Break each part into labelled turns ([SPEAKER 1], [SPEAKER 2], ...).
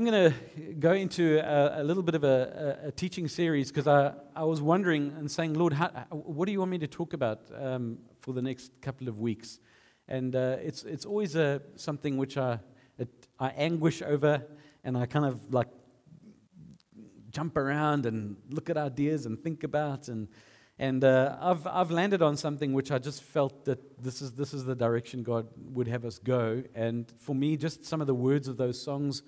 [SPEAKER 1] I'm going to go into a, a, little bit of a, a, a teaching series because I, I was wondering and saying, Lord, how, what do you want me to talk about um, for the next couple of weeks? And uh, it's, it's always a, something which I, it, I anguish over and I kind of like jump around and look at ideas and think about. And, and uh, I've, I've landed on something which I just felt that this is, this is the direction God would have us go. And for me, just some of the words of those songs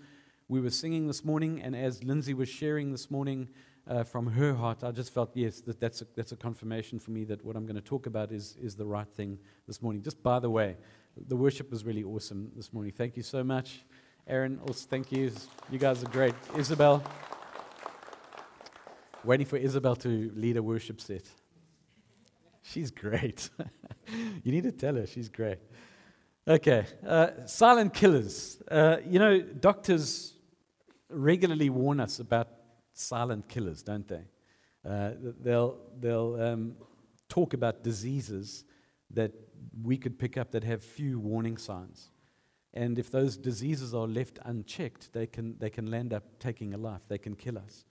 [SPEAKER 1] we were singing this morning, and as Lindsay was sharing this morning uh, from her heart, I just felt, yes, that that's, a, that's a confirmation for me that what I'm going to talk about is, is the right thing this morning. Just by the way, the worship was really awesome this morning. Thank you so much. Aaron, also thank you. You guys are great. Isabel. Waiting for Isabel to lead a worship set. She's great. you need to tell her she's great. Okay, uh, silent killers. Uh, you know, doctors regularly warn us about silent killers, don't they? Uh, they'll they'll um, talk about diseases that we could pick up that have few warning signs. And if those diseases are left unchecked, they can, they can land up taking a life. They can kill us.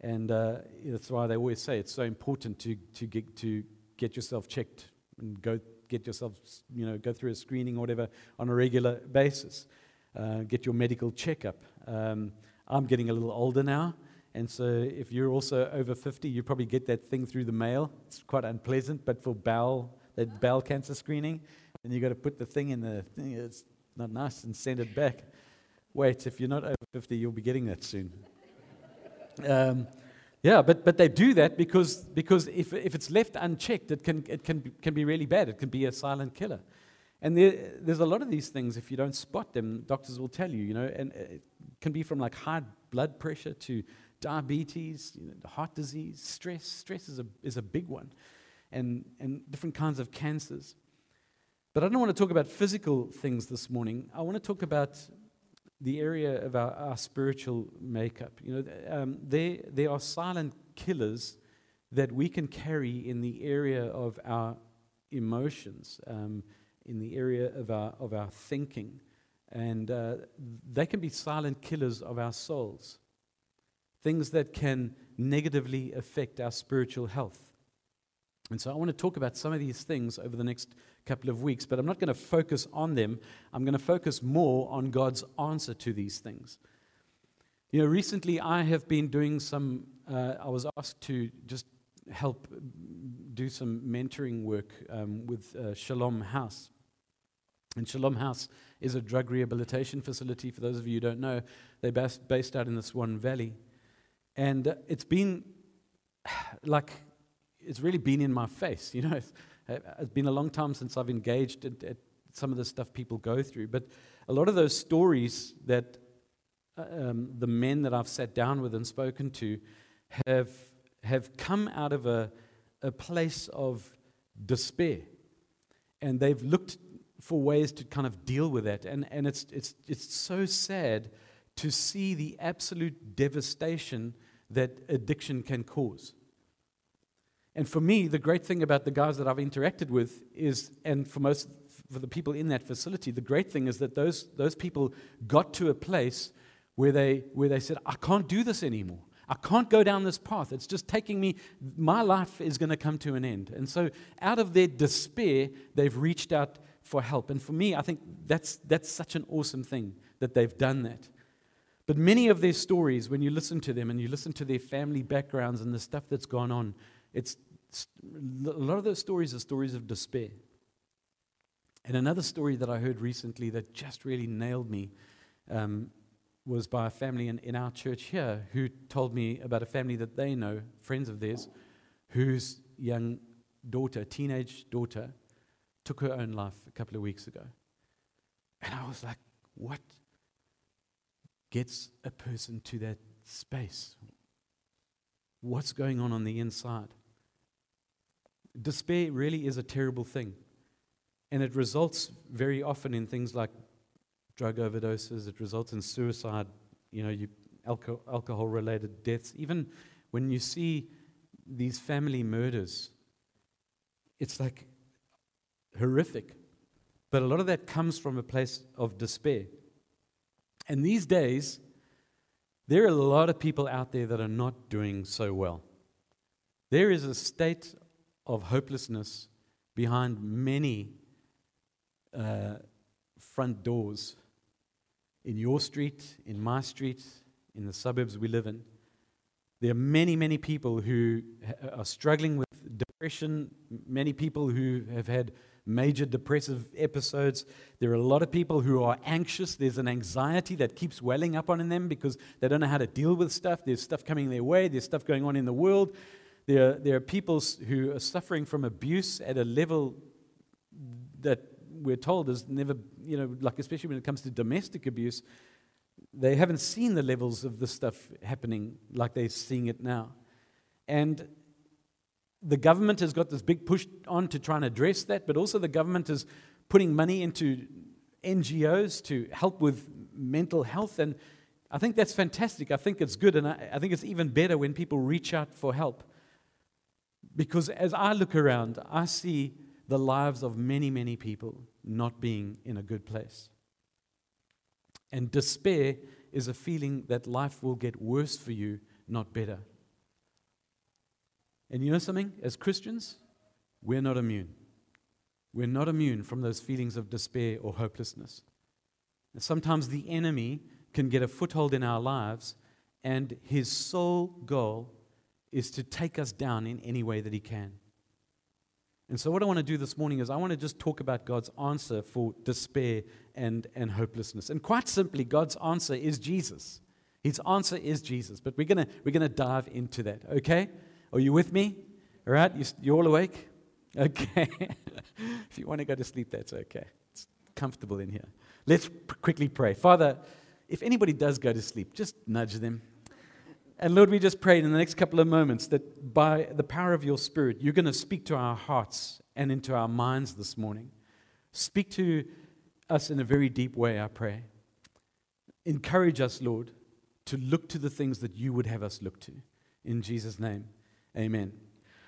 [SPEAKER 1] And uh, that's why they always say it's so important to, to, get, to get yourself checked and go get yourself, you know, go through a screening or whatever on a regular basis. Uh, get your medical checkup. Um, I'm getting a little older now, and so if you're also over 50, you probably get that thing through the mail. It's quite unpleasant, but for bowel, that bowel cancer screening, and you've got to put the thing in the thing. It's not nice and send it back. Wait, if you're not over 50, you'll be getting that soon. Um, yeah, but, but they do that because, because if, if it's left unchecked, it, can, it can, can be really bad. It can be a silent killer. And there, there's a lot of these things, if you don't spot them, doctors will tell you, you know, and it can be from like high blood pressure to diabetes, you know, heart disease, stress. Stress is a, is a big one, and, and different kinds of cancers. But I don't want to talk about physical things this morning. I want to talk about the area of our, our spiritual makeup. You know, um, there, there are silent killers that we can carry in the area of our emotions, um, in the area of our, of our thinking. And uh, they can be silent killers of our souls, things that can negatively affect our spiritual health. And so I want to talk about some of these things over the next couple of weeks, but I'm not going to focus on them. I'm going to focus more on God's answer to these things. You know, recently I have been doing some, uh, I was asked to just help do some mentoring work um, with uh, Shalom House. And Shalom House is a drug rehabilitation facility. For those of you who don't know, they're based, based out in the Swan Valley. And uh, it's been like, it's really been in my face. You know, uh, it's been a long time since I've engaged at, at some of the stuff people go through. But a lot of those stories that uh, um, the men that I've sat down with and spoken to have, have come out of a, a place of despair. And they've looked for ways to kind of deal with that. And, and it's, it's, it's so sad to see the absolute devastation that addiction can cause. And for me, the great thing about the guys that I've interacted with is, and for most for the people in that facility, the great thing is that those, those people got to a place where they, where they said, I can't do this anymore. I can't go down this path. It's just taking me, my life is going to come to an end. And so, out of their despair, they've reached out for help. And for me, I think that's, that's such an awesome thing that they've done that. But many of their stories, when you listen to them and you listen to their family backgrounds and the stuff that's gone on, it's a lot of those stories are stories of despair. And another story that I heard recently that just really nailed me um, was by a family in, in our church here who told me about a family that they know, friends of theirs, whose young daughter, teenage daughter, took her own life a couple of weeks ago. And I was like, what gets a person to that space? What's going on on the inside? Despair really is a terrible thing. And it results very often in things like drug overdoses, it results in suicide, you know, you, alcohol related deaths. Even when you see these family murders, it's like horrific. But a lot of that comes from a place of despair. And these days, there are a lot of people out there that are not doing so well. There is a state of hopelessness behind many uh, front doors in your street, in my street, in the suburbs we live in. There are many, many people who are struggling with depression, many people who have had major depressive episodes. There are a lot of people who are anxious. There's an anxiety that keeps welling up on in them because they don't know how to deal with stuff. There's stuff coming their way, there's stuff going on in the world. There are, there are people who are suffering from abuse at a level that we're told is never, you know, like especially when it comes to domestic abuse, they haven't seen the levels of this stuff happening like they're seeing it now. And the government has got this big push on to try and address that, but also the government is putting money into NGOs to help with mental health. And I think that's fantastic. I think it's good. And I, I think it's even better when people reach out for help. Because as I look around, I see the lives of many, many people not being in a good place. And despair is a feeling that life will get worse for you, not better. And you know something? As Christians, we're not immune. We're not immune from those feelings of despair or hopelessness. And sometimes the enemy can get a foothold in our lives, and his sole goal is to take us down in any way that he can. And so, what I want to do this morning is I want to just talk about God's answer for despair and, and hopelessness. And quite simply, God's answer is Jesus. His answer is Jesus. But we're going to, we're going to dive into that, okay? Are you with me? All right? You, you all awake? Okay. if you want to go to sleep, that's okay. It's comfortable in here. Let's pr- quickly pray. Father, if anybody does go to sleep, just nudge them. And Lord, we just pray in the next couple of moments that by the power of your Spirit, you're going to speak to our hearts and into our minds this morning. Speak to us in a very deep way, I pray. Encourage us, Lord, to look to the things that you would have us look to. In Jesus' name. Amen.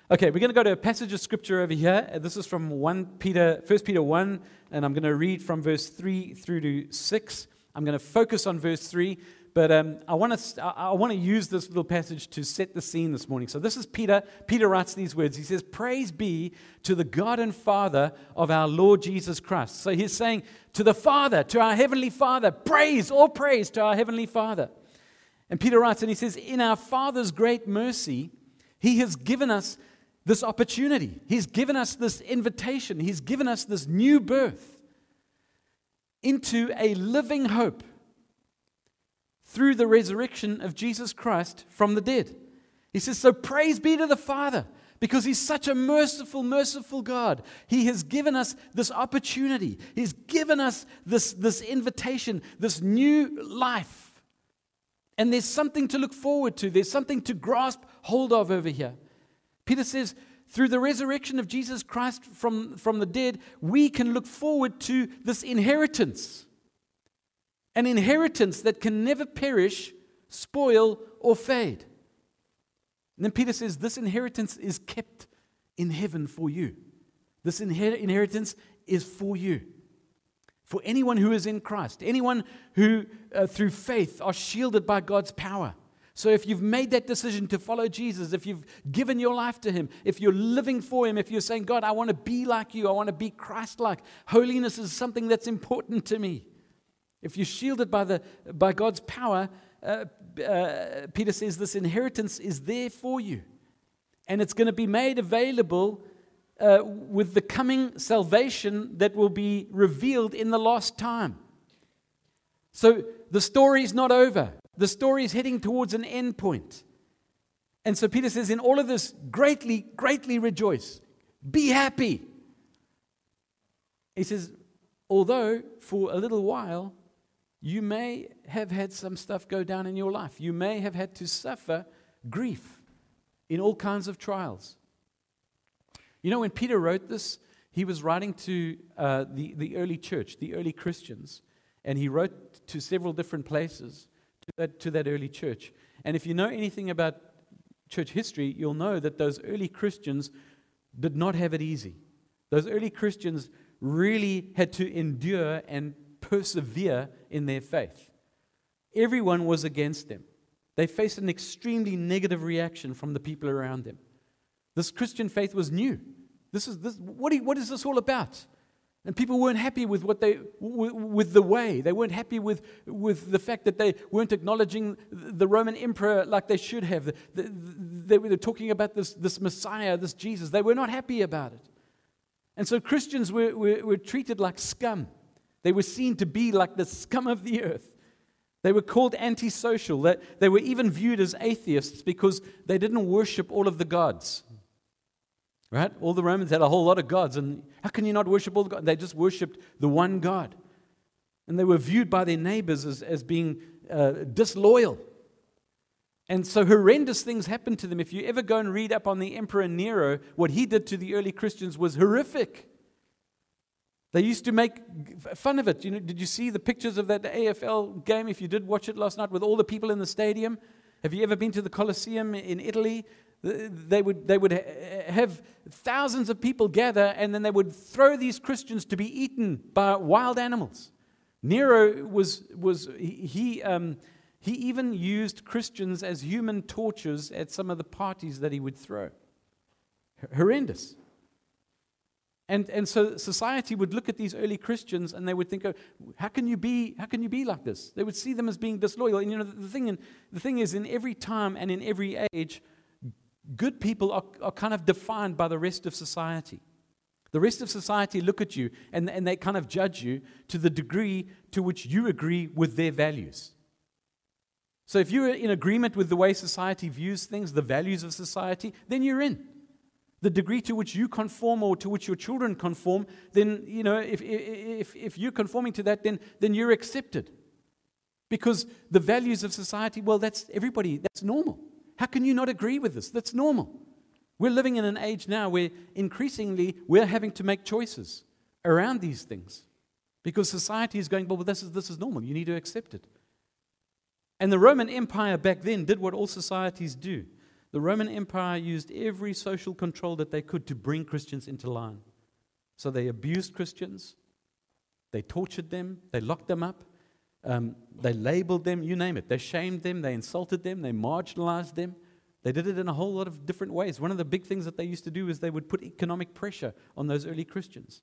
[SPEAKER 1] Okay, we're going to go to a passage of scripture over here. Uh, this is from 1 Peter, 1 Peter 1, and I'm going to read from verse 3 through to 6. I'm going to focus on verse 3, but um, I, want to, I want to use this little passage to set the scene this morning. So this is Peter. Peter writes these words. He says, Praise be to the God and Father of our Lord Jesus Christ. So he's saying to the Father, to our Heavenly Father, praise, all praise to our Heavenly Father. And Peter writes, and he says, In our Father's great mercy, he has given us this opportunity. He's given us this invitation. He's given us this new birth into a living hope through the resurrection of Jesus Christ from the dead. He says, So praise be to the Father because He's such a merciful, merciful God. He has given us this opportunity, He's given us this, this invitation, this new life. And there's something to look forward to, there's something to grasp hold of over here. Peter says, through the resurrection of Jesus Christ from, from the dead, we can look forward to this inheritance. An inheritance that can never perish, spoil, or fade. And then Peter says, This inheritance is kept in heaven for you. This inher- inheritance is for you for anyone who is in Christ, anyone who, uh, through faith, are shielded by God's power. So, if you've made that decision to follow Jesus, if you've given your life to Him, if you're living for Him, if you're saying, God, I want to be like you, I want to be Christ like, holiness is something that's important to me. If you're shielded by, the, by God's power, uh, uh, Peter says this inheritance is there for you. And it's going to be made available uh, with the coming salvation that will be revealed in the last time. So the story's not over. The story is heading towards an end point. And so Peter says, in all of this, greatly, greatly rejoice. Be happy. He says, although for a little while you may have had some stuff go down in your life, you may have had to suffer grief in all kinds of trials. You know, when Peter wrote this, he was writing to uh, the, the early church, the early Christians, and he wrote to several different places to that, to that early church. And if you know anything about church history, you'll know that those early Christians did not have it easy. Those early Christians really had to endure and persevere in their faith. Everyone was against them. They faced an extremely negative reaction from the people around them. This Christian faith was new. This is this, what, you, what is this all about? And people weren't happy with what they with the way. They weren't happy with, with the fact that they weren't acknowledging the Roman emperor like they should have. They were talking about this, this Messiah, this Jesus. They were not happy about it. And so Christians were, were, were treated like scum. They were seen to be like the scum of the earth. They were called antisocial. They, they were even viewed as atheists because they didn't worship all of the gods. Right? All the Romans had a whole lot of gods, and how can you not worship all the gods? They just worshipped the one God. And they were viewed by their neighbors as, as being uh, disloyal. And so horrendous things happened to them. If you ever go and read up on the Emperor Nero, what he did to the early Christians was horrific. They used to make fun of it. You know, did you see the pictures of that AFL game? If you did watch it last night with all the people in the stadium, have you ever been to the Colosseum in Italy? They would, they would have thousands of people gather, and then they would throw these Christians to be eaten by wild animals. Nero was, was he, um, he even used Christians as human torches at some of the parties that he would throw. Horrendous. And, and so society would look at these early Christians and they would think, oh, how, can you be, how can you be like this? They would see them as being disloyal. And you know, the thing, in, the thing is, in every time and in every age, good people are, are kind of defined by the rest of society. The rest of society look at you and, and they kind of judge you to the degree to which you agree with their values. So if you're in agreement with the way society views things, the values of society, then you're in. The degree to which you conform or to which your children conform, then, you know, if, if, if you're conforming to that, then, then you're accepted. Because the values of society, well, that's everybody, that's normal. How can you not agree with this? That's normal. We're living in an age now where increasingly we're having to make choices around these things because society is going, well, this is, this is normal. You need to accept it. And the Roman Empire back then did what all societies do. The Roman Empire used every social control that they could to bring Christians into line. So they abused Christians, they tortured them, they locked them up, um, they labeled them, you name it. They shamed them, they insulted them, they marginalized them. They did it in a whole lot of different ways. One of the big things that they used to do is they would put economic pressure on those early Christians.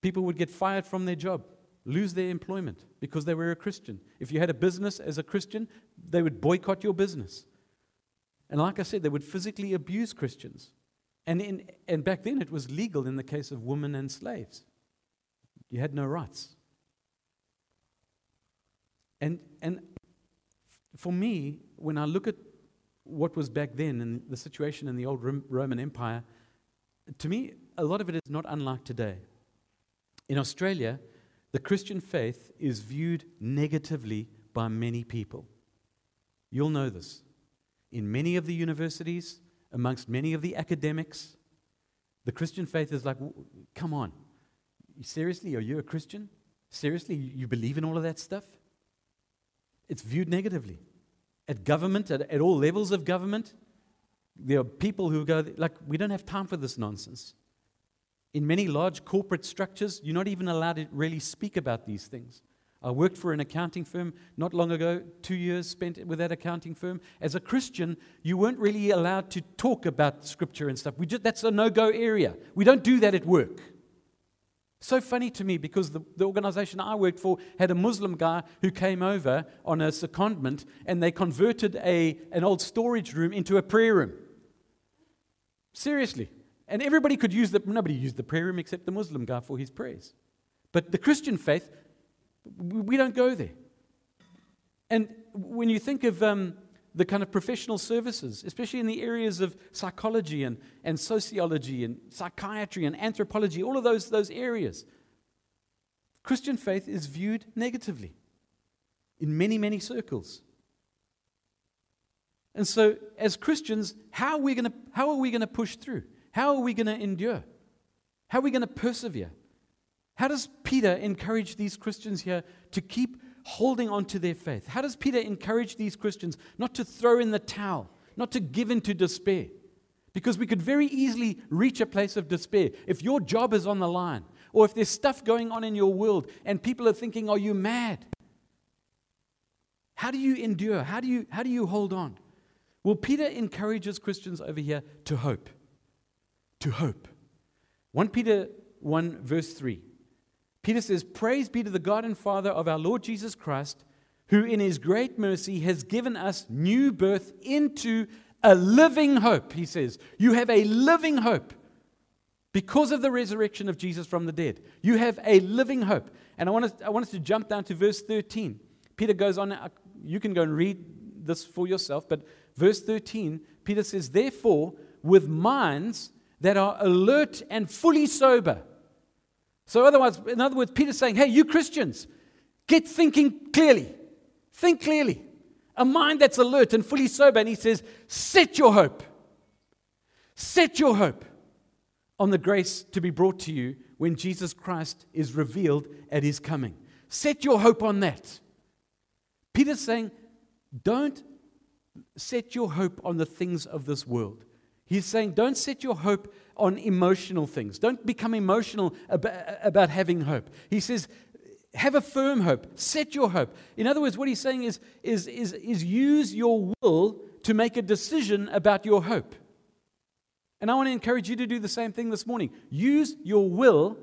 [SPEAKER 1] People would get fired from their job, lose their employment because they were a Christian. If you had a business as a Christian, they would boycott your business. And like I said, they would physically abuse Christians. And, in, and back then, it was legal in the case of women and slaves. You had no rights. And, and for me, when I look at what was back then and the situation in the old Roman Empire, to me, a lot of it is not unlike today. In Australia, the Christian faith is viewed negatively by many people. You'll know this. In many of the universities, amongst many of the academics, the Christian faith is like, come on, seriously, are you a Christian? Seriously, you believe in all of that stuff? It's viewed negatively. At government, at, at all levels of government, there are people who go, like, we don't have time for this nonsense. In many large corporate structures, you're not even allowed to really speak about these things. I worked for an accounting firm not long ago, two years spent with that accounting firm. As a Christian, you weren't really allowed to talk about scripture and stuff. We just, that's a no go area. We don't do that at work. So funny to me because the, the organization I worked for had a Muslim guy who came over on a secondment and they converted a, an old storage room into a prayer room. Seriously. And everybody could use the, nobody used the prayer room except the Muslim guy for his prayers. But the Christian faith, we don't go there. And when you think of um, the kind of professional services, especially in the areas of psychology and, and sociology and psychiatry and anthropology, all of those, those areas. Christian faith is viewed negatively in many, many circles. And so, as Christians, how are we going to, how are we going to push through? How are we going to endure? How are we going to persevere? How does Peter encourage these Christians here to keep holding on to their faith. How does Peter encourage these Christians not to throw in the towel, not to give in to despair? Because we could very easily reach a place of despair. If your job is on the line, or if there's stuff going on in your world and people are thinking, Are you mad? How do you endure? How do you, how do you hold on? Well, Peter encourages Christians over here to hope. To hope. 1 Peter 1, verse 3. Peter says, Praise be to the God and Father of our Lord Jesus Christ, who in his great mercy has given us new birth into a living hope. He says, You have a living hope because of the resurrection of Jesus from the dead. You have a living hope. And I want us, I want us to jump down to verse 13. Peter goes on, uh, you can go and read this for yourself, but verse 13, Peter says, Therefore, with minds that are alert and fully sober. So, otherwise, in other words, Peter's saying, Hey, you Christians, get thinking clearly. Think clearly. A mind that's alert and fully sober. And he says, Set your hope. Set your hope on the grace to be brought to you when Jesus Christ is revealed at his coming. Set your hope on that. Peter's saying, don't set your hope on the things of this world. He's saying, don't set your hope on emotional things. Don't become emotional about, having hope. He says, have a firm hope. Set your hope. In other words, what he's saying is, is, is, is use your will to make a decision about your hope. And I want to encourage you to do the same thing this morning. Use your will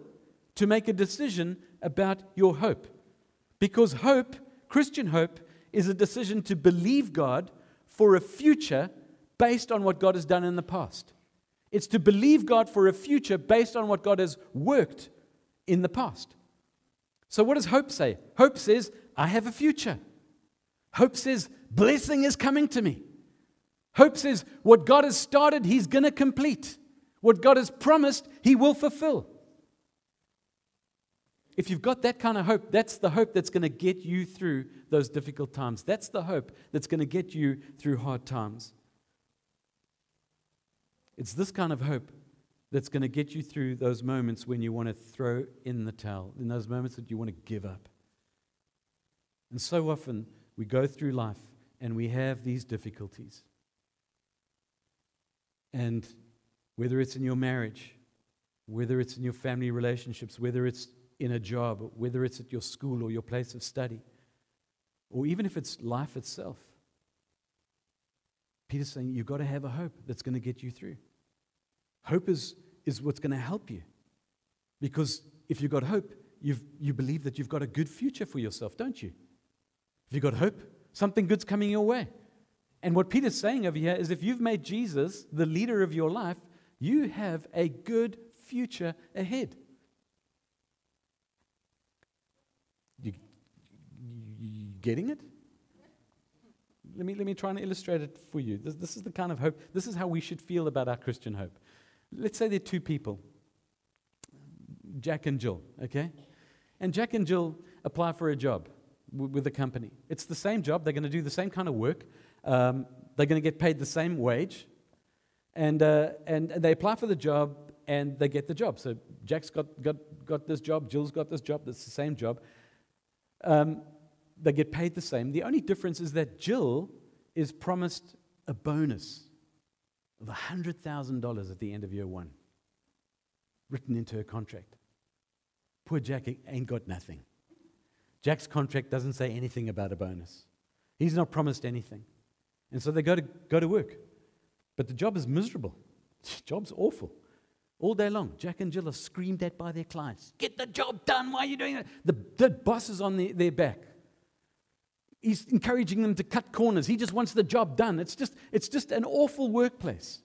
[SPEAKER 1] to make a decision about your hope. Because hope, Christian hope, is a decision to believe God for a future based on what God has done in the past. It's to believe God for a future based on what God has worked in the past. So, what does hope say? Hope says, I have a future. Hope says, blessing is coming to me. Hope says, what God has started, He's going to complete. What God has promised, He will fulfill. If you've got that kind of hope, that's the hope that's going to get you through those difficult times. That's the hope that's going to get you through hard times. It's this kind of hope that's going to get you through those moments when you want to throw in the towel, in those moments that you want to give up. And so often we go through life and we have these difficulties. And whether it's in your marriage, whether it's in your family relationships, whether it's in a job, whether it's at your school or your place of study, or even if it's life itself, Peter's saying you've got to have a hope that's going to get you through. Hope is, is what's going to help you. Because if you've got hope, you've, you believe that you've got a good future for yourself, don't you? If you've got hope, something good's coming your way. And what Peter's saying over here is if you've made Jesus the leader of your life, you have a good future ahead. You, you getting it? Let me, let me try and illustrate it for you. This, this is the kind of hope, this is how we should feel about our Christian hope. Let's say there are two people, Jack and Jill, okay? And Jack and Jill apply for a job with a company. It's the same job, they're going to do the same kind of work, um, they're going to get paid the same wage, and, uh, and, and they apply for the job and they get the job. So Jack's got, got, got this job, Jill's got this job, it's the same job. Um, they get paid the same. The only difference is that Jill is promised a bonus of $100,000 at the end of year one, written into her contract. Poor Jack ain't got nothing. Jack's contract doesn't say anything about a bonus. He's not promised anything. And so they go to, go to work. But the job is miserable. The job's awful. All day long, Jack and Jill are screamed at by their clients. Get the job done. Why are you doing that? The, the boss is on the, their back. He's encouraging them to cut corners. He just wants the job done. It's just, it's just an awful workplace.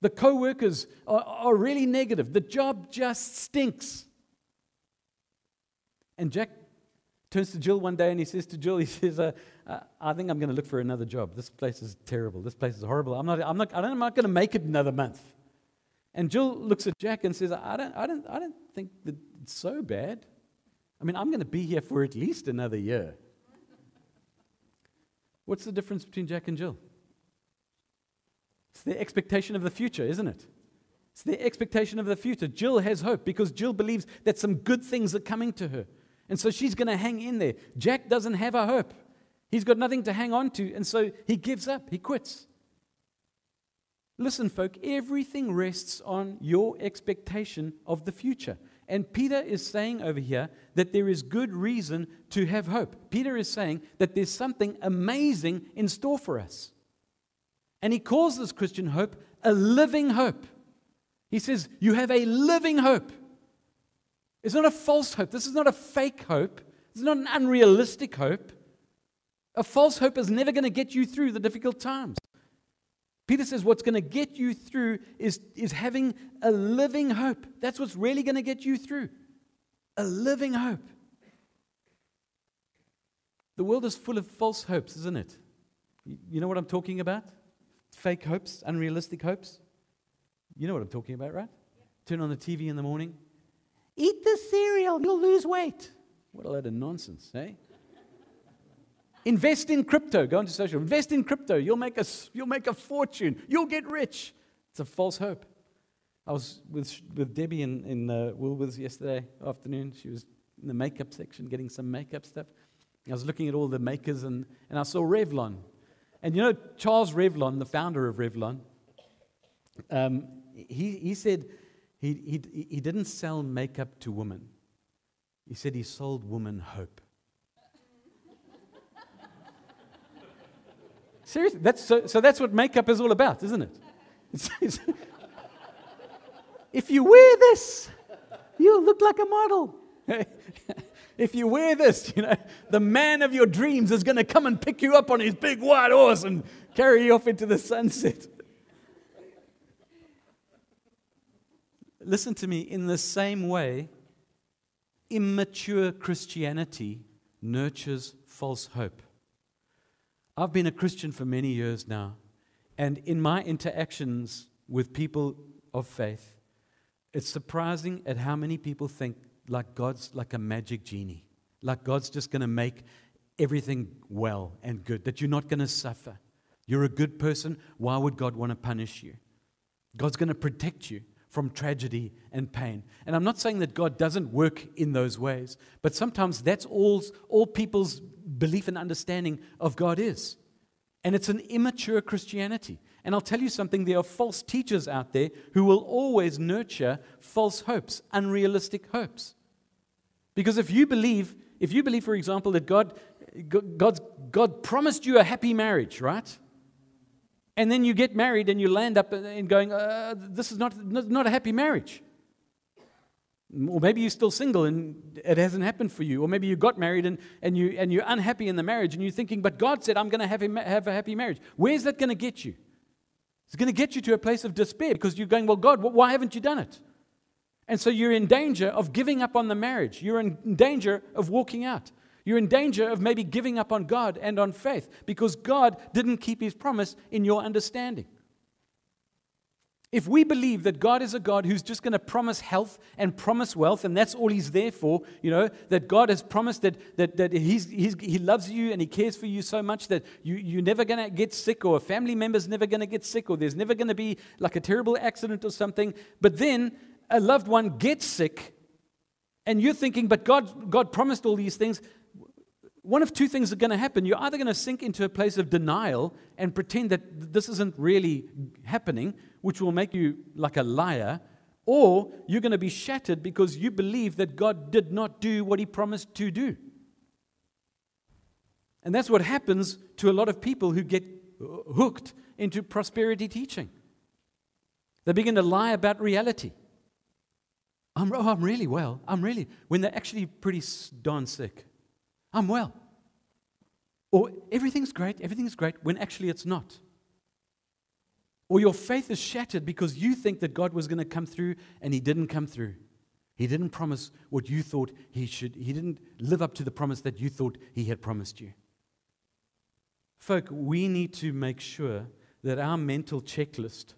[SPEAKER 1] The co workers are, are really negative. The job just stinks. And Jack turns to Jill one day and he says to Jill, he says, uh, uh, I think I'm going to look for another job. This place is terrible. This place is horrible. I'm not, I'm not, I'm not going to make it another month. And Jill looks at Jack and says, I don't, I don't, I don't think that it's so bad. I mean, I'm going to be here for at least another year. What's the difference between Jack and Jill? It's the expectation of the future, isn't it? It's the expectation of the future. Jill has hope because Jill believes that some good things are coming to her. And so she's going to hang in there. Jack doesn't have a hope. He's got nothing to hang on to, and so he gives up. He quits. Listen, folk, everything rests on your expectation of the future. And Peter is saying over here that there is good reason to have hope. Peter is saying that there's something amazing in store for us. And he calls this Christian hope a living hope. He says, You have a living hope. It's not a false hope. This is not a fake hope. It's not an unrealistic hope. A false hope is never going to get you through the difficult times. Peter says what's going to get you through is, is having a living hope. That's what's really going to get you through. A living hope. The world is full of false hopes, isn't it? You know what I'm talking about? Fake hopes, unrealistic hopes. You know what I'm talking about, right? Turn on the TV in the morning. Eat the cereal, you'll lose weight. What a load of nonsense, eh? Invest in crypto. Go into social. Invest in crypto. You'll make a, you'll make a fortune. You'll get rich. It's a false hope. I was with, with Debbie in, in uh, Woolworths yesterday afternoon. She was in the makeup section getting some makeup stuff. I was looking at all the makers and, and I saw Revlon. And you know, Charles Revlon, the founder of Revlon, um, he, he said he, he, he didn't sell makeup to women. He said he sold women hope. Seriously, that's, so, so that's what makeup is all about, isn't it? It's, it's, if you wear this, you'll look like a model. if you wear this, you know, the man of your dreams is going to come and pick you up on his big white horse and carry you off into the sunset. Listen to me, in the same way, immature Christianity nurtures false hope. I've been a Christian for many years now, and in my interactions with people of faith, it's surprising at how many people think like God's like a magic genie, like God's just going to make everything well and good, that you're not going to suffer. You're a good person. Why would God want to punish you? God's going to protect you from tragedy and pain. And I'm not saying that God doesn't work in those ways, but sometimes that's all, all people's belief and understanding of God is. And it's an immature Christianity. And I'll tell you something there are false teachers out there who will always nurture false hopes, unrealistic hopes. Because if you believe, if you believe, for example, that God, God's, God promised you a happy marriage, right? And then you get married and you land up and going, uh, this is not, not a happy marriage. Or maybe you're still single and it hasn't happened for you. Or maybe you got married and, and, you, and you're unhappy in the marriage and you're thinking, but God said, I'm going to have, have a happy marriage. Where's that going to get you? It's going to get you to a place of despair because you're going, well, God, why haven't you done it? And so you're in danger of giving up on the marriage. You're in danger of walking out. You're in danger of maybe giving up on God and on faith because God didn't keep his promise in your understanding. If we believe that God is a God who's just going to promise health and promise wealth, and that's all He's there for, you know, that God has promised that, that, that he's, he's, He loves you and He cares for you so much that you, you're never going to get sick, or a family member's never going to get sick, or there's never going to be like a terrible accident or something. But then a loved one gets sick, and you're thinking, but God, God promised all these things one of two things are going to happen. You're either going to sink into a place of denial and pretend that this isn't really happening, which will make you like a liar, or you're going to be shattered because you believe that God did not do what he promised to do. And that's what happens to a lot of people who get uh, hooked into prosperity teaching. They begin to lie about reality. I'm, oh, I'm really well. I'm really, when they're actually pretty darn sick. I'm well. Or everything's great, everything's great, when actually it's not. Or your faith is shattered because you think that God was going to come through and He didn't come through. He didn't promise what you thought He should, He didn't live up to the promise that you thought He had promised you. Folk, we need to make sure that our mental checklist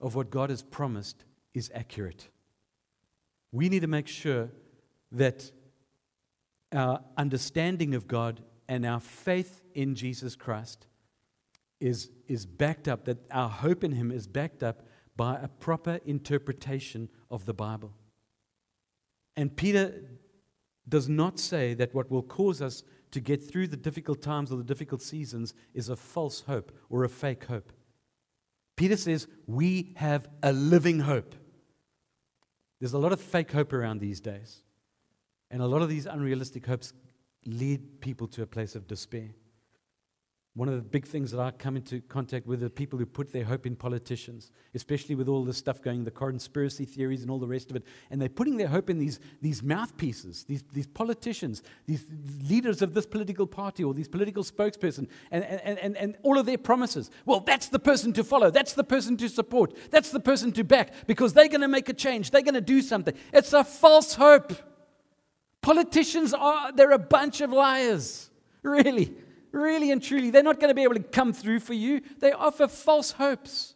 [SPEAKER 1] of what God has promised is accurate. We need to make sure that our understanding of God and our faith in Jesus Christ is, is backed up, that our hope in Him is backed up by a proper interpretation of the Bible. And Peter does not say that what will cause us to get through the difficult times or the difficult seasons is a false hope or a fake hope. Peter says, We have a living hope. There's a lot of fake hope around these days. And a lot of these unrealistic hopes lead people to a place of despair. One of the big things that I come into contact with are people who put their hope in politicians, especially with all this stuff going, the conspiracy theories and all the rest of it. And they're putting their hope in these, these mouthpieces, these, these politicians, these leaders of this political party or these political spokesperson, and, and, and, and all of their promises. Well, that's the person to follow. That's the person to support. That's the person to back because they're going to make a change. They're going to do something. It's a false hope. Politicians are, they're a bunch of liars. Really really and truly, they're not going to be able to come through for you. They offer false hopes.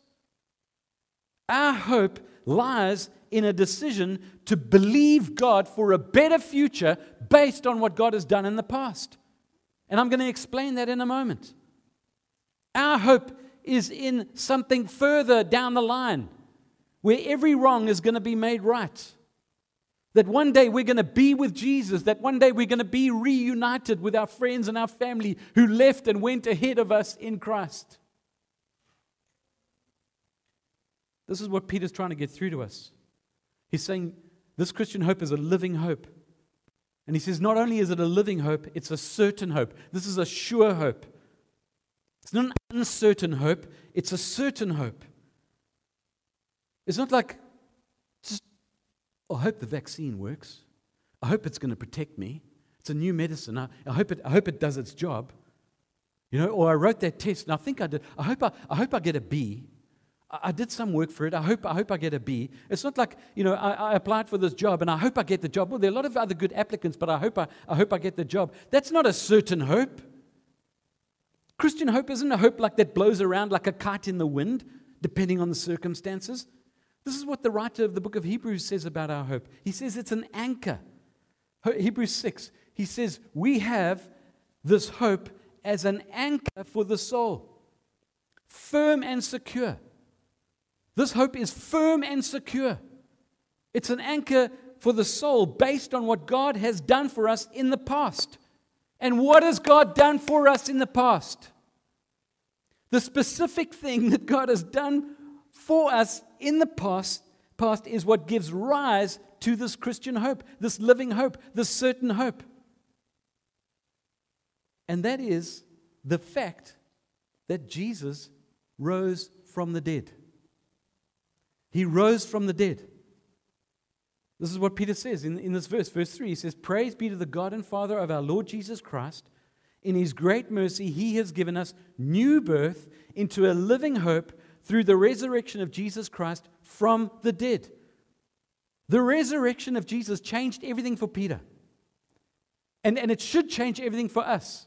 [SPEAKER 1] Our hope lies in a decision to believe God for a better future based on what God has done in the past. And I'm going to explain that in a moment. Our hope is in something further down the line where every wrong is going to be made right. That one day we're going to be with Jesus, that one day we're going to be reunited with our friends and our family who left and went ahead of us in Christ. This is what Peter's trying to get through to us. He's saying this Christian hope is a living hope. And he says, not only is it a living hope, it's a certain hope. This is a sure hope. It's not an uncertain hope, it's a certain hope. It's not like I hope the vaccine works. I hope it's going to protect me. It's a new medicine. I, I, hope, it, I hope it does its job. You know, or I wrote that test and I think I did. I hope I, I, hope I get a B. I, I did some work for it. I hope, I hope I get a B. It's not like, you know, I, I applied for this job and I hope I get the job. Well, there are a lot of other good applicants, but I hope I, I hope I get the job. That's not a certain hope. Christian hope isn't a hope like that blows around like a kite in the wind, depending on the circumstances. This is what the writer of the book of Hebrews says about our hope. He says it's an anchor. Hebrews 6, he says, We have this hope as an anchor for the soul, firm and secure. This hope is firm and secure. It's an anchor for the soul based on what God has done for us in the past. And what has God done for us in the past? The specific thing that God has done for us in the past, past is what gives rise to this Christian hope, this living hope, this certain hope. And that is the fact that Jesus rose from the dead. He rose from the dead. This is what Peter says in, in this verse, verse 3. He says, Praise be to the God and Father of our Lord Jesus Christ. In his great mercy, he has given us new birth into a living hope through the resurrection of Jesus Christ from the dead. The resurrection of Jesus changed everything for Peter. And, and it should change everything for us.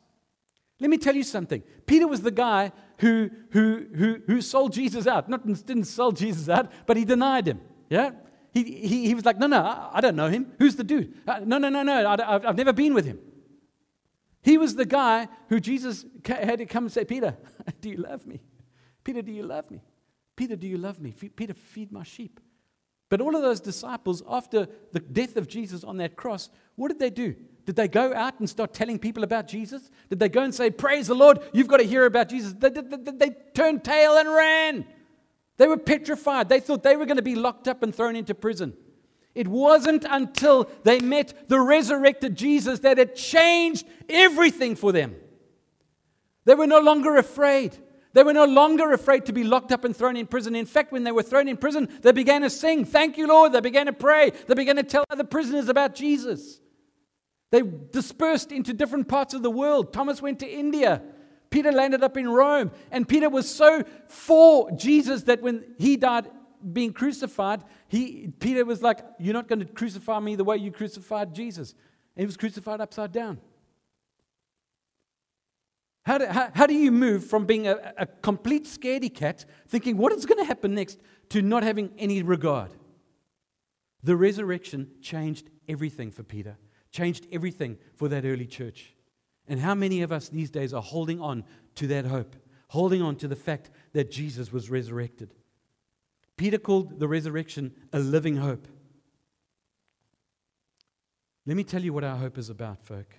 [SPEAKER 1] Let me tell you something. Peter was the guy who, who, who, who sold Jesus out. Not didn't sell Jesus out, but he denied him. Yeah? He, he, he was like, no, no, I, I don't know him. Who's the dude? Uh, no, no, no, no, I, I've, I've never been with him. He was the guy who Jesus had to come and say, Peter, do you love me? Peter, do you love me? Peter, do you love me? Peter, feed my sheep. But all of those disciples, after the death of Jesus on that cross, what did they do? Did they go out and start telling people about Jesus? Did they go and say, Praise the Lord, you've got to hear about Jesus? They, they, they, they turned tail and ran. They were petrified. They thought they were going to be locked up and thrown into prison. It wasn't until they met the resurrected Jesus that it changed everything for them. They were no longer afraid. They were no longer afraid to be locked up and thrown in prison. In fact, when they were thrown in prison, they began to sing, Thank you, Lord. They began to pray. They began to tell other prisoners about Jesus. They dispersed into different parts of the world. Thomas went to India. Peter landed up in Rome. And Peter was so for Jesus that when he died being crucified, he, Peter was like, You're not going to crucify me the way you crucified Jesus. And he was crucified upside down. How do, how, do you move from being a, a complete scaredy cat, thinking what is going to happen next, to not having any regard? The resurrection changed everything for Peter, changed everything for that early church. And how many of us these days are holding on to that hope, holding on to the fact that Jesus was resurrected? Peter called the resurrection a living hope. Let me tell you what our hope is about, folk.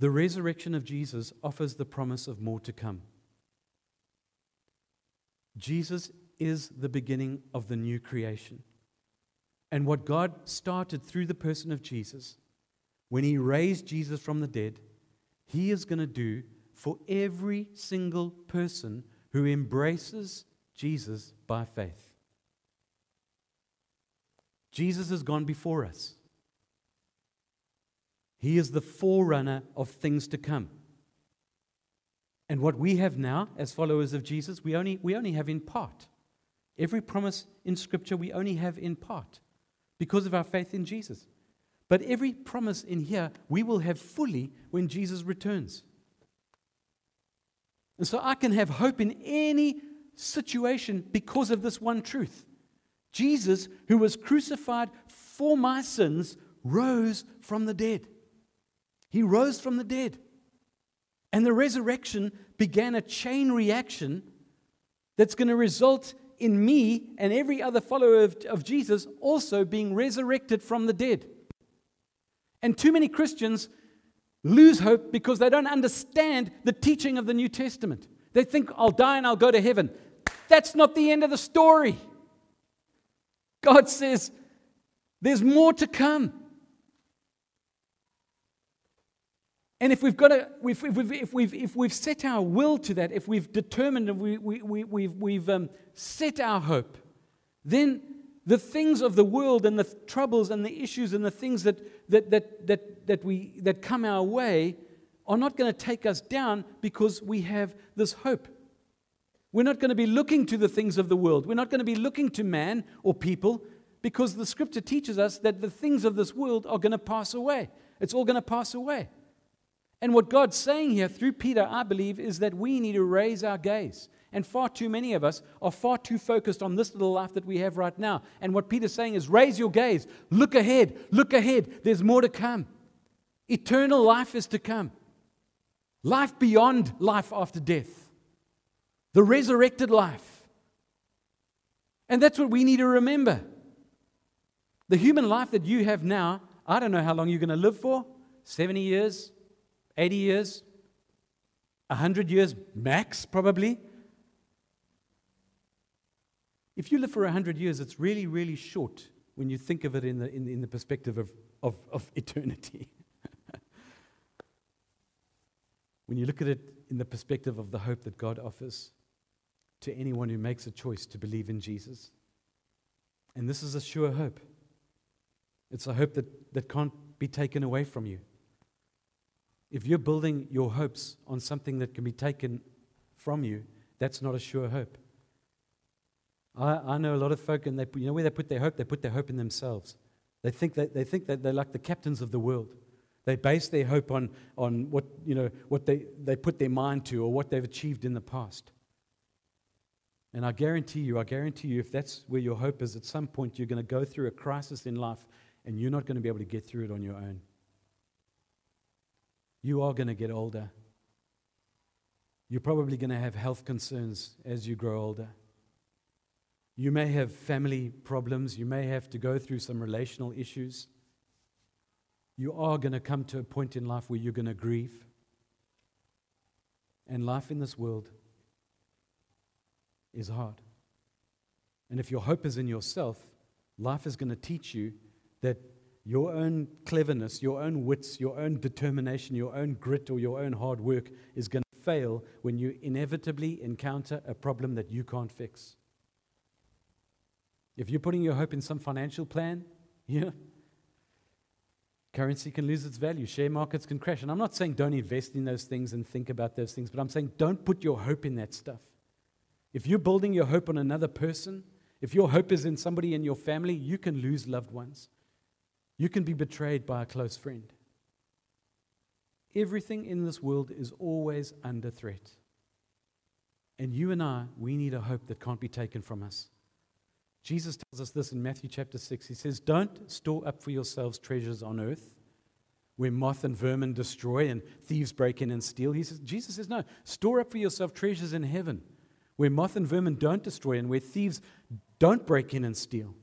[SPEAKER 1] The resurrection of Jesus offers the promise of more to come. Jesus is the beginning of the new creation. And what God started through the person of Jesus, when He raised Jesus from the dead, He is going to do for every single person who embraces Jesus by faith. Jesus has gone before us. He is the forerunner of things to come. And what we have now, as followers of Jesus, we only, we only have in part. Every promise in Scripture we only have in part because of our faith in Jesus. But every promise in here we will have fully when Jesus returns. And so I can have hope in any situation because of this one truth. Jesus, who was crucified for my sins, rose from the dead. He rose from the dead. And the resurrection began a chain reaction that's going to result in me and every other follower of, of, Jesus also being resurrected from the dead. And too many Christians lose hope because they don't understand the teaching of the New Testament. They think, I'll die and I'll go to heaven. That's not the end of the story. God says, there's more to come. And if we've got a, if, we've, if, we've, if we've set our will to that, if we've determined and we, we, we, we've, we've um, set our hope, then the things of the world and the troubles and the issues and the things that, that, that, that, that, we, that come our way are not going to take us down because we have this hope. We're not going to be looking to the things of the world. We're not going to be looking to man or people because the scripture teaches us that the things of this world are going to pass away. It's all going to pass away. And what God's saying here through Peter, I believe, is that we need to raise our gaze. And far too many of us are far too focused on this little life that we have right now. And what Peter's saying is raise your gaze, look ahead, look ahead. There's more to come. Eternal life is to come, life beyond life after death, the resurrected life. And that's what we need to remember. The human life that you have now, I don't know how long you're going to live for 70 years, 80 years, 100 years max, probably. If you live for 100 years, it's really, really short when you think of it in the, in, in the perspective of, of, of eternity. when you look at it in the perspective of the hope that God offers to anyone who makes a choice to believe in Jesus. And this is a sure hope. It's a hope that, that can't be taken away from you. If you're building your hopes on something that can be taken from you, that's not a sure hope. I, I know a lot of folk, and they, you know where they put their hope? They put their hope in themselves. They think that, they think that they're like the captains of the world. They base their hope on, on what, you know, what they, they put their mind to or what they've achieved in the past. And I guarantee you, I guarantee you, if that's where your hope is, at some point you're going to go through a crisis in life and you're not going to be able to get through it on your own. You are going to get older. You're probably going to have health concerns as you grow older. You may have family problems. You may have to go through some relational issues. You are going to come to a point in life where you're going to grieve. And life in this world is hard. And if your hope is in yourself, life is going to teach you that your own cleverness, your own wits, your own determination, your own grit, or your own hard work is going to fail when you inevitably encounter a problem that you can't fix. If you're putting your hope in some financial plan, yeah, currency can lose its value, share markets can crash. And I'm not saying don't invest in those things and think about those things, but I'm saying don't put your hope in that stuff. If you're building your hope on another person, if your hope is in somebody in your family, you can lose loved ones. You can be betrayed by a close friend. Everything in this world is always under threat. And you and I, we need a hope that can't be taken from us. Jesus tells us this in Matthew chapter 6. He says, Don't store up for yourselves treasures on earth where moth and vermin destroy and thieves break in and steal. He says, Jesus says, No, store up for yourself treasures in heaven where moth and vermin don't destroy and where thieves don't break in and steal.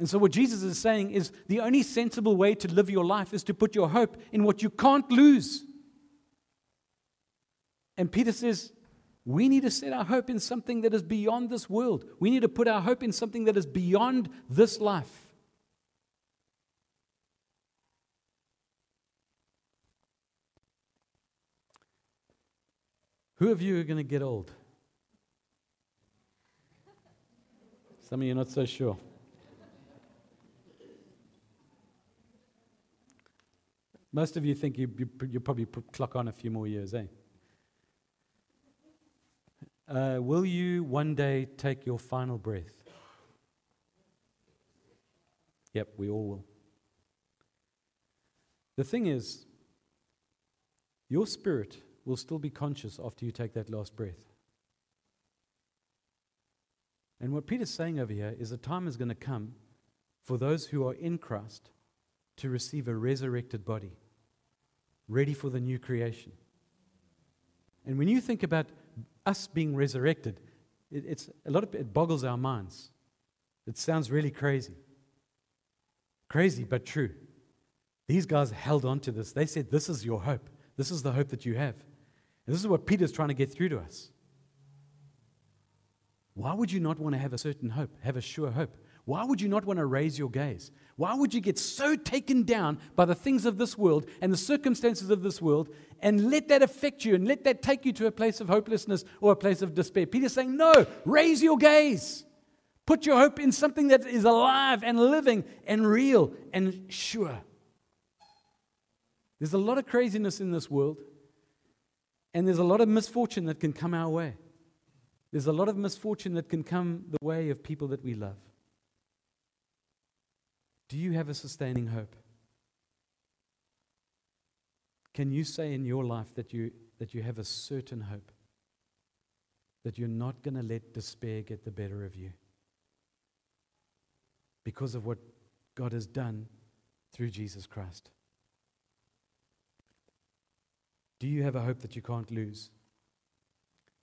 [SPEAKER 1] And so, what Jesus is saying is the only sensible way to live your life is to put your hope in what you can't lose. And Peter says, We need to set our hope in something that is beyond this world. We need to put our hope in something that is beyond this life. Who of you are going to get old? Some of you are not so sure. Most of you think you, you, you probably clock on a few more years, eh? Uh, will you one day take your final breath? Yep, we all will. The thing is, your spirit will still be conscious after you take that last breath. And what Peter's saying over here is a time is going to come for those who are in Christ to receive a resurrected body, ready for the new creation. And when you think about us being resurrected, it, it's a lot of it boggles our minds. It sounds really crazy. Crazy, but true. These guys held on to this. They said, This is your hope. This is the hope that you have. And this is what Peter's trying to get through to us. Why would you not want to have a certain hope, have a sure hope? Why would you not want to raise your gaze? Why would you get so taken down by the things of this world and the circumstances of this world and let that affect you and let that take you to a place of hopelessness or a place of despair? Peter's saying, No, raise your gaze. Put your hope in something that is alive and living and real and sure. There's a lot of craziness in this world, and there's a lot of misfortune that can come our way. There's a lot of misfortune that can come the way of people that we love. Do you have a sustaining hope? Can you say in your life that you, that you have a certain hope? That you're not going to let despair get the better of you? Because of what God has done through Jesus Christ. Do you have a hope that you can't lose?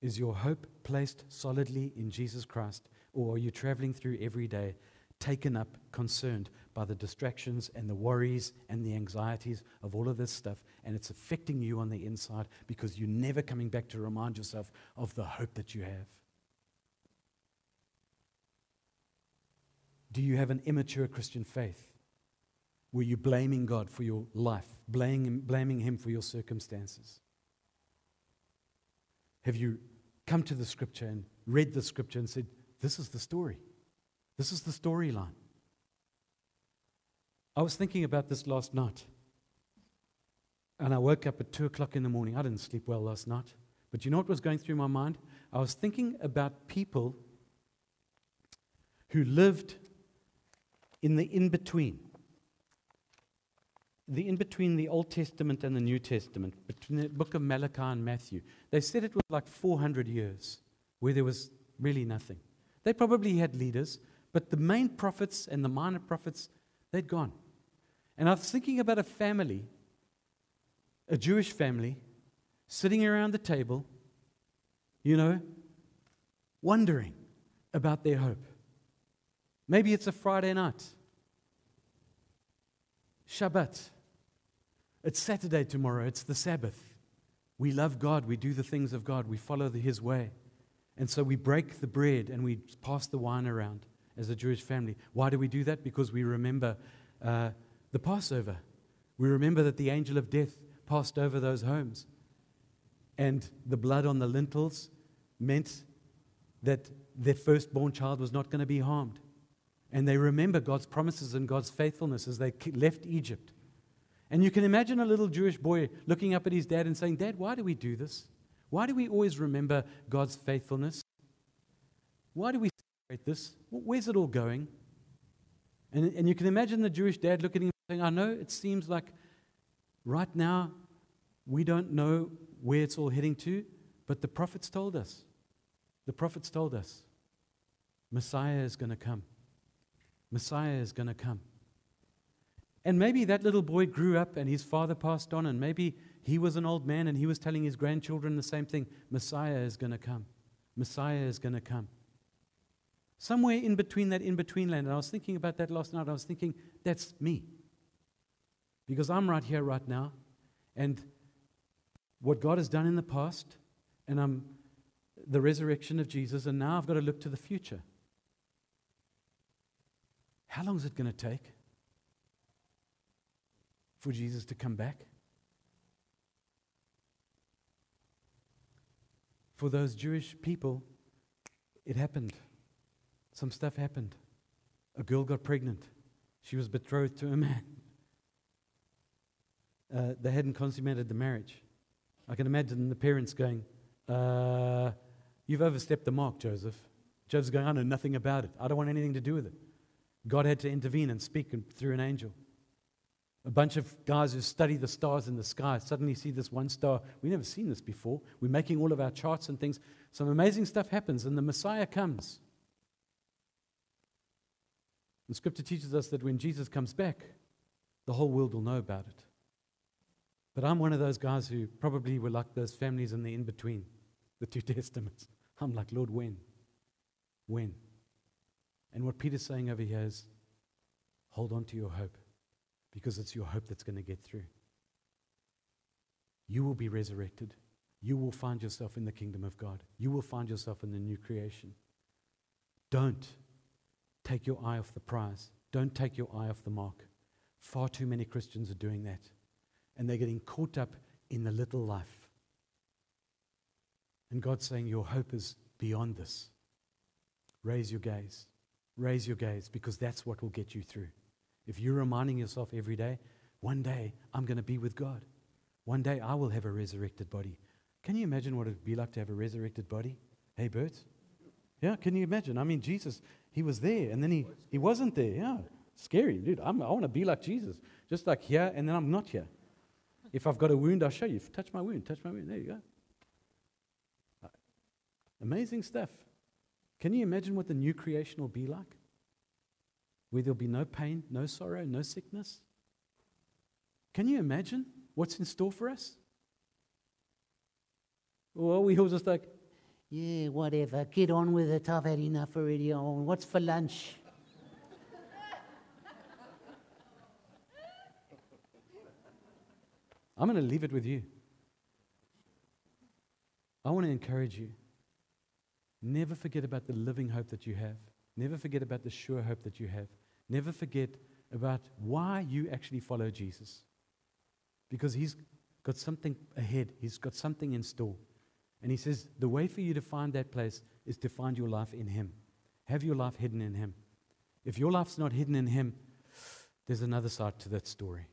[SPEAKER 1] Is your hope placed solidly in Jesus Christ, or are you traveling through every day, taken up, concerned by the distractions and the worries and the anxieties of all of this stuff, and it's affecting you on the inside because you're never coming back to remind yourself of the hope that you have? Do you have an immature Christian faith? Were you blaming God for your life, blaming, blaming Him for your circumstances? Have you come to the scripture and read the scripture and said, This is the story? This is the storyline. I was thinking about this last night. And I woke up at 2 o'clock in the morning. I didn't sleep well last night. But you know what was going through my mind? I was thinking about people who lived in the in between the in between the Old Testament and the New Testament, between the book of Malachi and Matthew, they said it was like 400 years where there was really nothing. They probably had leaders, but the main prophets and the minor prophets, they'd gone. And I was thinking about a family, a Jewish family, sitting around the table, you know, wondering about their hope. Maybe it's a Friday night. Shabbat. It's Saturday tomorrow, it's the Sabbath. We love God, we do the things of God, we follow His way. And so we break the bread and we pass the wine around as a Jewish family. Why do we do that? Because we remember uh, the Passover. We remember that the angel of death passed over those homes. And the blood on the lintels meant that their firstborn child was not going to be harmed. And they remember God's promises and God's faithfulness as they left Egypt. And you can imagine a little Jewish boy looking up at his dad and saying, Dad, why do we do this? Why do we always remember God's faithfulness? Why do we this? Where's it all going? And, and you can imagine the Jewish dad looking at him saying, I know it seems like right now we don't know where it's all heading to, but the prophets told us. The prophets told us Messiah is going to come. Messiah is going to come. And maybe that little boy grew up and his father passed on, and maybe he was an old man and he was telling his grandchildren the same thing Messiah is going to come. Messiah is going to come. Somewhere in between that in between land, and I was thinking about that last night, I was thinking, that's me. Because I'm right here, right now, and what God has done in the past, and I'm the resurrection of Jesus, and now I've got to look to the future. How long is it going to take for Jesus to come back? For those Jewish people, it happened. Some stuff happened. A girl got pregnant. She was betrothed to a man. Uh, they hadn't consummated the marriage. I can imagine the parents going, uh, You've overstepped the mark, Joseph. Joseph's going, I know nothing about it. I don't want anything to do with it. God had to intervene and speak through an angel. A bunch of guys who study the stars in the sky suddenly see this one star. We've never seen this before. We're making all of our charts and things. Some amazing stuff happens, and the Messiah comes. The scripture teaches us that when Jesus comes back, the whole world will know about it. But I'm one of those guys who probably were like those families in the in between, the two testaments. I'm like, Lord, when? When? And what Peter's saying over here is hold on to your hope because it's your hope that's going to get through. You will be resurrected. You will find yourself in the kingdom of God. You will find yourself in the new creation. Don't take your eye off the prize. Don't take your eye off the mark. Far too many Christians are doing that. And they're getting caught up in the little life. And God's saying, Your hope is beyond this. Raise your gaze. Raise your gaze because that's what will get you through. If you're reminding yourself every day, one day I'm going to be with God. One day I will have a resurrected body. Can you imagine what it would be like to have a resurrected body? Hey, birds? Yeah, can you imagine? I mean, Jesus, he was there and then he, he wasn't there. Yeah, scary, dude. I'm, I want to be like Jesus, just like here and then I'm not here. If I've got a wound, I'll show you. Touch my wound, touch my wound. There you go. Amazing stuff. Can you imagine what the new creation will be like? Where there'll be no pain, no sorrow, no sickness? Can you imagine what's in store for us? Are we all just like,
[SPEAKER 2] yeah, whatever. Get on with it. I've had enough already. Oh, what's for lunch?
[SPEAKER 1] I'm going to leave it with you. I want to encourage you. Never forget about the living hope that you have. Never forget about the sure hope that you have. Never forget about why you actually follow Jesus. Because he's got something ahead, he's got something in store. And he says, the way for you to find that place is to find your life in him. Have your life hidden in him. If your life's not hidden in him, there's another side to that story.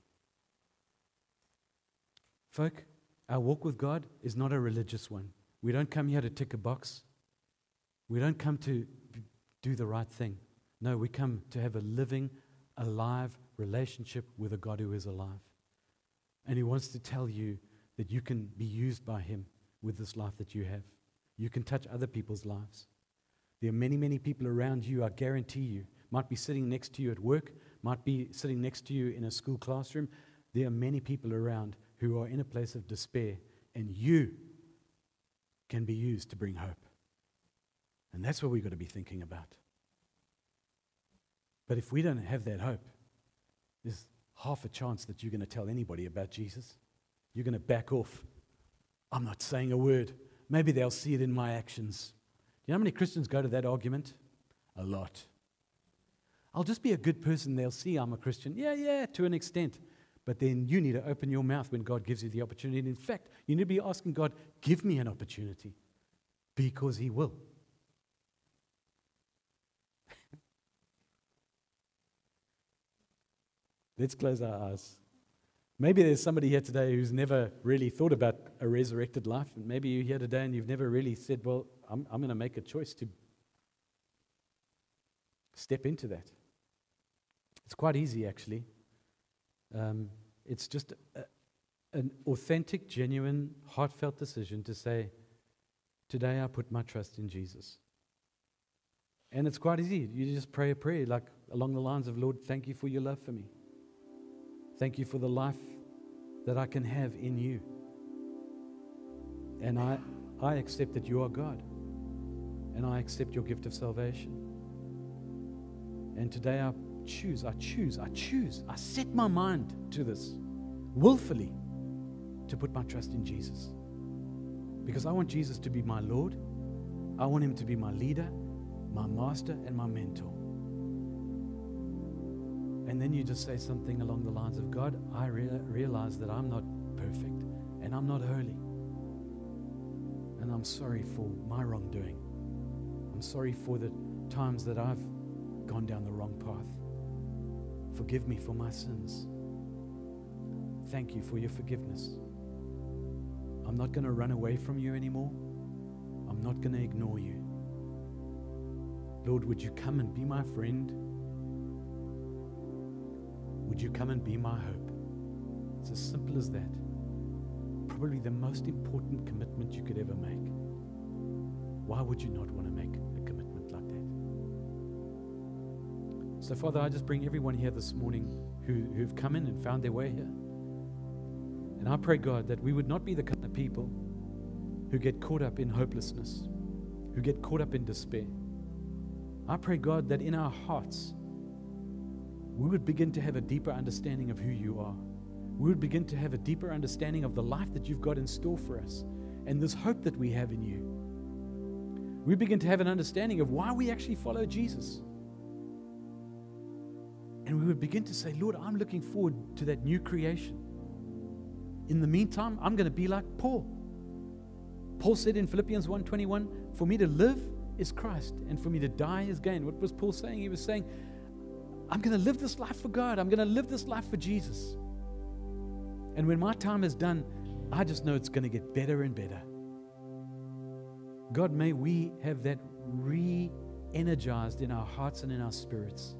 [SPEAKER 1] Folk, our walk with God is not a religious one. We don't come here to tick a box. We don't come to do the right thing. No, we come to have a living, alive relationship with a God who is alive. And He wants to tell you that you can be used by Him with this life that you have. You can touch other people's lives. There are many, many people around you, I guarantee you, might be sitting next to you at work, might be sitting next to you in a school classroom. There are many people around who are in a place of despair, and you can be used to bring hope. And that's what we've got to be thinking about. But if we don't have that hope, there's half a chance that you're going to tell anybody about Jesus. You're going to back off. I'm not saying a word. Maybe they'll see it in my actions. Do you know how many Christians go to that argument? A lot. I'll just be a good person. They'll see I'm a Christian. Yeah, yeah, to an extent. But then you need to open your mouth when God gives you the opportunity. And in fact, you need to be asking God, give me an opportunity because He will. Let's close our eyes. Maybe there's somebody here today who's never really thought about a resurrected life. And maybe you're here today and you've never really said, Well, I'm, I'm going to make a choice to step into that. It's quite easy, actually. Um, it's just a, an authentic, genuine, heartfelt decision to say, Today I put my trust in Jesus. And it's quite easy. You just pray a prayer like along the lines of, Lord, thank you for your love for me. Thank you for the life that I can have in you. And I, I accept that you are God. And I accept your gift of salvation. And today I choose, I choose, I choose, I set my mind to this willfully to put my trust in Jesus. Because I want Jesus to be my Lord I want him to be my leader, my master, and my mentor. And then you just say something along the lines of God, I rea- realize that I'm not perfect and I'm not holy. And I'm sorry for my wrongdoing. I'm sorry for the times that I've gone down the wrong path. Forgive me for my sins. Thank you for your forgiveness. I'm not going to run away from you anymore. I'm not going to ignore you. Lord, would you come and be my friend? Would you come and be my hope? It's as simple as that. Probably the most important commitment you could ever make. Why would you not want to make a commitment like that? So, Father, I just bring everyone here this morning who, who've come in and found their way here. And I pray, God, that we would not be the kind of people who get caught up in hopelessness, who get caught up in despair. I pray, God, that in our hearts, we would begin to have a deeper understanding of who you are. We would begin to have a deeper understanding of the life that you've got in store for us and this hope that we have in you. We begin to have an understanding of why we actually follow Jesus. And we would begin to say, Lord, I'm looking forward to that new creation. In the meantime, I'm going to be like Paul. Paul said in Philippians 1:21, "For me to live is Christ, and for me to die is gain." What was Paul saying? He was saying, I'm going to live this life for God. I'm going to live this life for Jesus. And when my time is done, I just know it's going to get better and better. God, may we have that re energized in our hearts and in our spirits.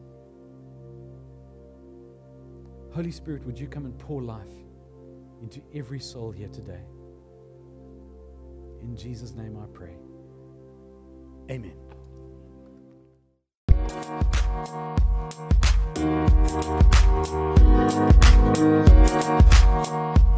[SPEAKER 1] Holy Spirit, would you come and pour life into every soul here today? In Jesus' name I pray. Amen. Thank you.